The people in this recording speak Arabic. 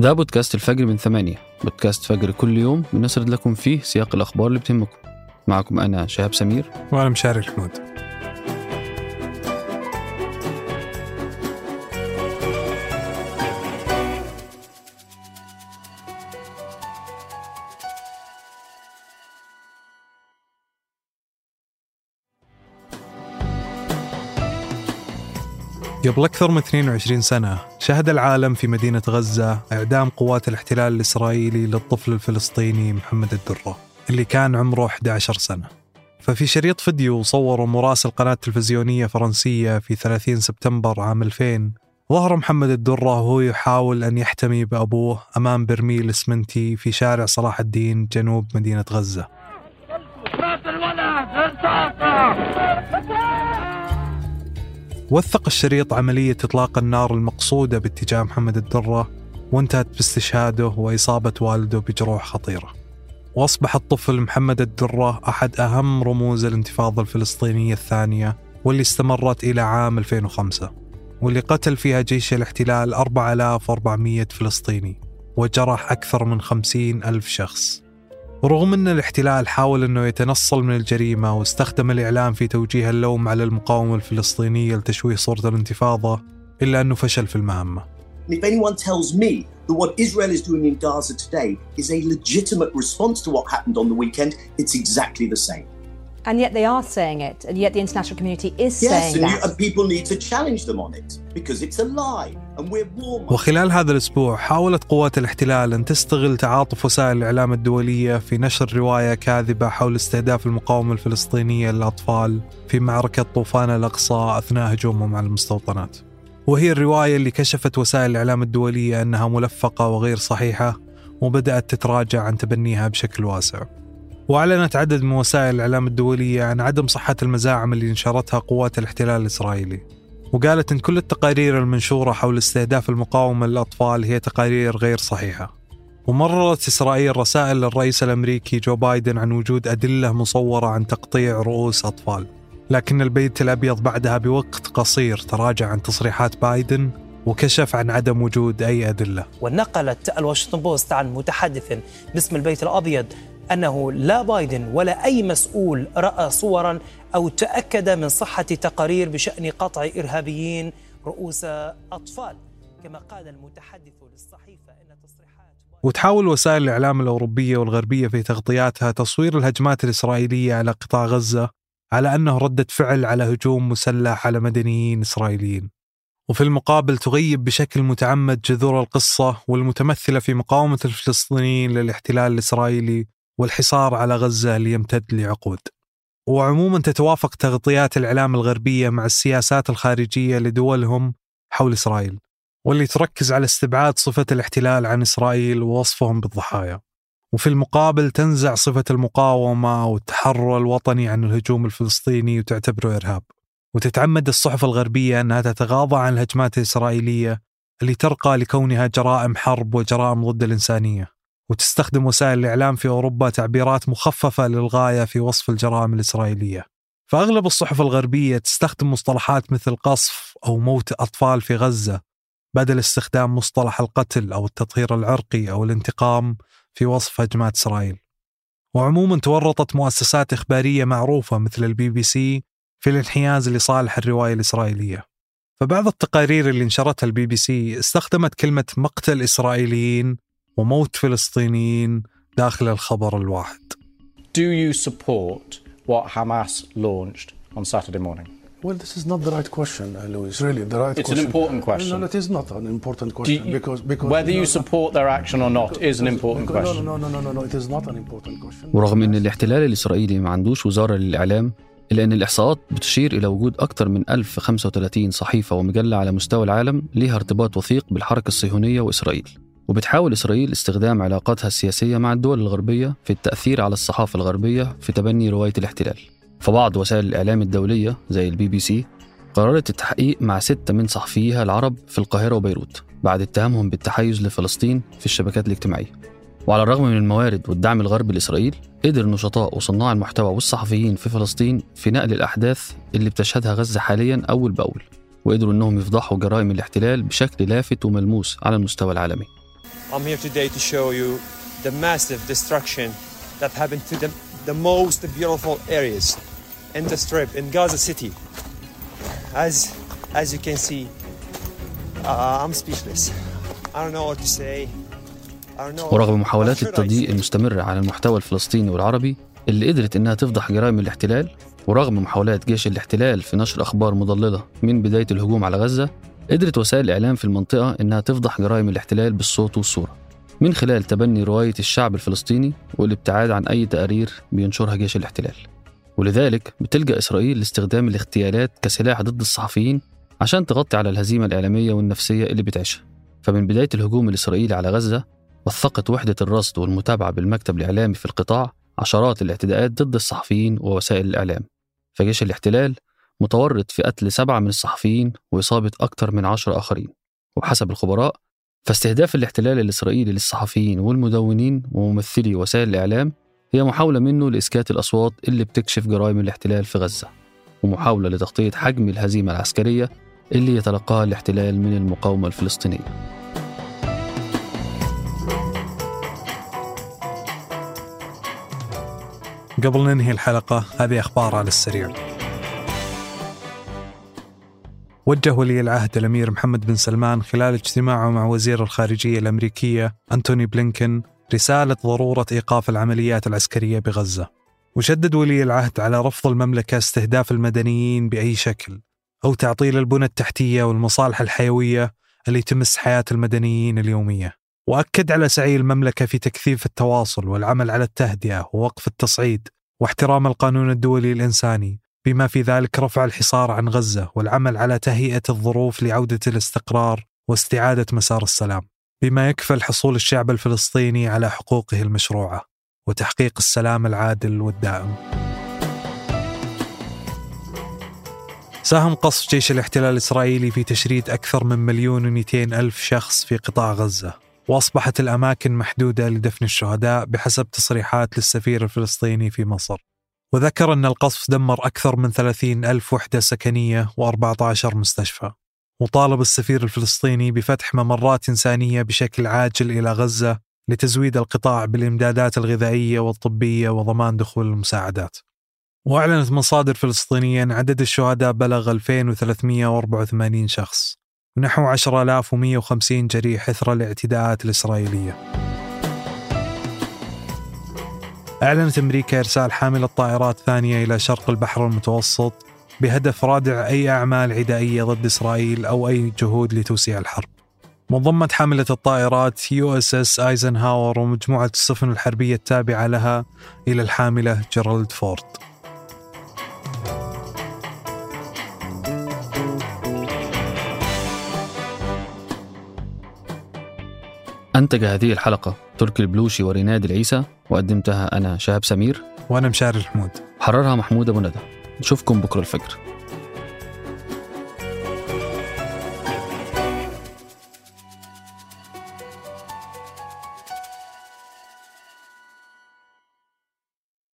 ده بودكاست الفجر من ثمانية. بودكاست فجر كل يوم بنسرد لكم فيه سياق الأخبار اللي بتهمكم. معكم أنا شهاب سمير. وأنا مشاري الحمود قبل أكثر من 22 سنة شهد العالم في مدينة غزة إعدام قوات الاحتلال الإسرائيلي للطفل الفلسطيني محمد الدرة اللي كان عمره 11 سنة. ففي شريط فيديو صوره مراسل قناة تلفزيونية فرنسية في 30 سبتمبر عام 2000 ظهر محمد الدرة وهو يحاول أن يحتمي بأبوه أمام برميل إسمنتي في شارع صلاح الدين جنوب مدينة غزة. وثق الشريط عملية إطلاق النار المقصودة باتجاه محمد الدرة وانتهت باستشهاده وإصابة والده بجروح خطيرة. وأصبح الطفل محمد الدرة أحد أهم رموز الانتفاضة الفلسطينية الثانية واللي استمرت إلى عام 2005 واللي قتل فيها جيش الاحتلال 4400 فلسطيني وجرح أكثر من 50 ألف شخص. ورغم أن الاحتلال حاول أنه يتنصل من الجريمة واستخدم الإعلام في توجيه اللوم على المقاومة الفلسطينية لتشويه صورة الانتفاضة إلا أنه فشل في المهمة If anyone tells me that what Israel is doing in Gaza today is a legitimate response to what happened on the weekend, it's exactly the same. And yet they are saying it, and yet the international community is yes, saying and, that. You, and people need to challenge them on it because it's a lie and we're warm. وخلال هذا الأسبوع حاولت قوات الاحتلال أن تستغل تعاطف وسائل الإعلام الدولية في نشر رواية كاذبة حول استهداف المقاومة الفلسطينية للأطفال في معركة طوفان الأقصى أثناء هجومهم على المستوطنات وهي الرواية اللي كشفت وسائل الإعلام الدولية أنها ملفقة وغير صحيحة وبدأت تتراجع عن تبنيها بشكل واسع وأعلنت عدد من وسائل الإعلام الدولية عن عدم صحة المزاعم اللي نشرتها قوات الاحتلال الإسرائيلي. وقالت إن كل التقارير المنشورة حول استهداف المقاومة للأطفال هي تقارير غير صحيحة. ومررت إسرائيل رسائل للرئيس الأمريكي جو بايدن عن وجود أدلة مصورة عن تقطيع رؤوس أطفال. لكن البيت الأبيض بعدها بوقت قصير تراجع عن تصريحات بايدن وكشف عن عدم وجود أي أدلة. ونقلت الواشنطن بوست عن متحدث باسم البيت الأبيض أنه لا بايدن ولا أي مسؤول رأى صورا أو تأكد من صحة تقارير بشأن قطع إرهابيين رؤوس أطفال كما قال المتحدث للصحيفة أن تصريحات وتحاول وسائل الإعلام الأوروبية والغربية في تغطياتها تصوير الهجمات الإسرائيلية على قطاع غزة على أنه ردة فعل على هجوم مسلح على مدنيين إسرائيليين. وفي المقابل تغيب بشكل متعمد جذور القصة والمتمثلة في مقاومة الفلسطينيين للاحتلال الإسرائيلي والحصار على غزة اللي يمتد لعقود. وعموما تتوافق تغطيات الإعلام الغربية مع السياسات الخارجية لدولهم حول إسرائيل واللي تركز على استبعاد صفة الاحتلال عن إسرائيل ووصفهم بالضحايا. وفي المقابل تنزع صفة المقاومة والتحرر الوطني عن الهجوم الفلسطيني وتعتبره إرهاب. وتتعمد الصحف الغربية أنها تتغاضى عن الهجمات الإسرائيلية اللي ترقى لكونها جرائم حرب وجرائم ضد الإنسانية. وتستخدم وسائل الإعلام في أوروبا تعبيرات مخففة للغاية في وصف الجرائم الإسرائيلية. فأغلب الصحف الغربية تستخدم مصطلحات مثل قصف أو موت أطفال في غزة بدل استخدام مصطلح القتل أو التطهير العرقي أو الانتقام في وصف هجمات إسرائيل. وعموما تورطت مؤسسات إخبارية معروفة مثل البي بي سي في الانحياز لصالح الرواية الإسرائيلية. فبعض التقارير اللي نشرتها البي بي سي استخدمت كلمة مقتل إسرائيليين وموت فلسطينيين داخل الخبر الواحد Do you support what Hamas launched on Saturday morning? Well, this is not the right question, uh, Louis. Really, the right It's question. an important question. No, no, it is not an important question you- because because whether you no, no, support their action or not is an important because- question. No, no, no, no, no, no. It is not an important question. ورغم أن الاحتلال الإسرائيلي ما عندوش وزارة للإعلام إلا أن الإحصاءات بتشير إلى وجود أكثر من 1035 صحيفة ومجلة على مستوى العالم ليها ارتباط وثيق بالحركة الصهيونية وإسرائيل وبتحاول إسرائيل استخدام علاقاتها السياسية مع الدول الغربية في التأثير على الصحافة الغربية في تبني رواية الاحتلال. فبعض وسائل الإعلام الدولية زي البي بي سي قررت التحقيق مع ستة من صحفيها العرب في القاهرة وبيروت بعد اتهامهم بالتحيز لفلسطين في الشبكات الاجتماعية. وعلى الرغم من الموارد والدعم الغربي لإسرائيل قدر نشطاء وصناع المحتوى والصحفيين في فلسطين في نقل الأحداث اللي بتشهدها غزة حاليا أول بأول وقدروا إنهم يفضحوا جرائم الاحتلال بشكل لافت وملموس على المستوى العالمي. I'm here today to show you the massive destruction that happened to the, the most beautiful areas in the strip in Gaza City. As as you can see, uh, I'm speechless. I don't know what to say. I don't know. ورغم محاولات التضييق? المستمرة على المحتوى الفلسطيني والعربي اللي قدرت إنها تفضح جرائم الاحتلال ورغم محاولات جيش الاحتلال في نشر أخبار مضللة من بداية الهجوم على غزة قدرت وسائل الإعلام في المنطقة إنها تفضح جرائم الاحتلال بالصوت والصورة. من خلال تبني رواية الشعب الفلسطيني والابتعاد عن أي تقارير بينشرها جيش الاحتلال. ولذلك بتلجأ إسرائيل لاستخدام الاغتيالات كسلاح ضد الصحفيين عشان تغطي على الهزيمة الإعلامية والنفسية اللي بتعيشها. فمن بداية الهجوم الإسرائيلي على غزة وثقت وحدة الرصد والمتابعة بالمكتب الإعلامي في القطاع عشرات الاعتداءات ضد الصحفيين ووسائل الإعلام. فجيش الاحتلال متورط في قتل سبعة من الصحفيين وإصابة أكثر من عشر آخرين. وبحسب الخبراء فاستهداف الاحتلال الإسرائيلي للصحفيين والمدونين وممثلي وسائل الإعلام هي محاولة منه لإسكات الأصوات اللي بتكشف جرائم الاحتلال في غزة ومحاولة لتغطية حجم الهزيمة العسكرية اللي يتلقاها الاحتلال من المقاومة الفلسطينية. قبل ننهي الحلقة هذه أخبار على السريع. وجه ولي العهد الأمير محمد بن سلمان خلال اجتماعه مع وزير الخارجية الأمريكية أنتوني بلينكن رسالة ضرورة إيقاف العمليات العسكرية بغزة. وشدد ولي العهد على رفض المملكة استهداف المدنيين بأي شكل أو تعطيل البنى التحتية والمصالح الحيوية اللي تمس حياة المدنيين اليومية. وأكد على سعي المملكة في تكثيف التواصل والعمل على التهدئة ووقف التصعيد واحترام القانون الدولي الإنساني بما في ذلك رفع الحصار عن غزة والعمل على تهيئة الظروف لعودة الاستقرار واستعادة مسار السلام بما يكفل حصول الشعب الفلسطيني على حقوقه المشروعة وتحقيق السلام العادل والدائم. ساهم قصف جيش الاحتلال الإسرائيلي في تشريد أكثر من مليون ومئتين ألف شخص في قطاع غزة وأصبحت الأماكن محدودة لدفن الشهداء بحسب تصريحات للسفير الفلسطيني في مصر. وذكر أن القصف دمر أكثر من 30 ألف وحدة سكنية و14 مستشفى وطالب السفير الفلسطيني بفتح ممرات إنسانية بشكل عاجل إلى غزة لتزويد القطاع بالإمدادات الغذائية والطبية وضمان دخول المساعدات. وأعلنت مصادر فلسطينية أن عدد الشهداء بلغ 2384 شخص ونحو 10150 جريح إثر الاعتداءات الإسرائيلية. أعلنت أمريكا إرسال حاملة طائرات ثانية إلى شرق البحر المتوسط بهدف ردع أي أعمال عدائية ضد إسرائيل أو أي جهود لتوسيع الحرب. منضمة حاملة الطائرات USS آيزنهاور ومجموعة السفن الحربية التابعة لها إلى الحاملة جيرالد فورد. أنتج هذه الحلقة تركي البلوشي وريناد العيسى وقدمتها أنا شهاب سمير. وأنا مشاري الحمود. حررها محمود أبو ندى. نشوفكم بكرة الفجر.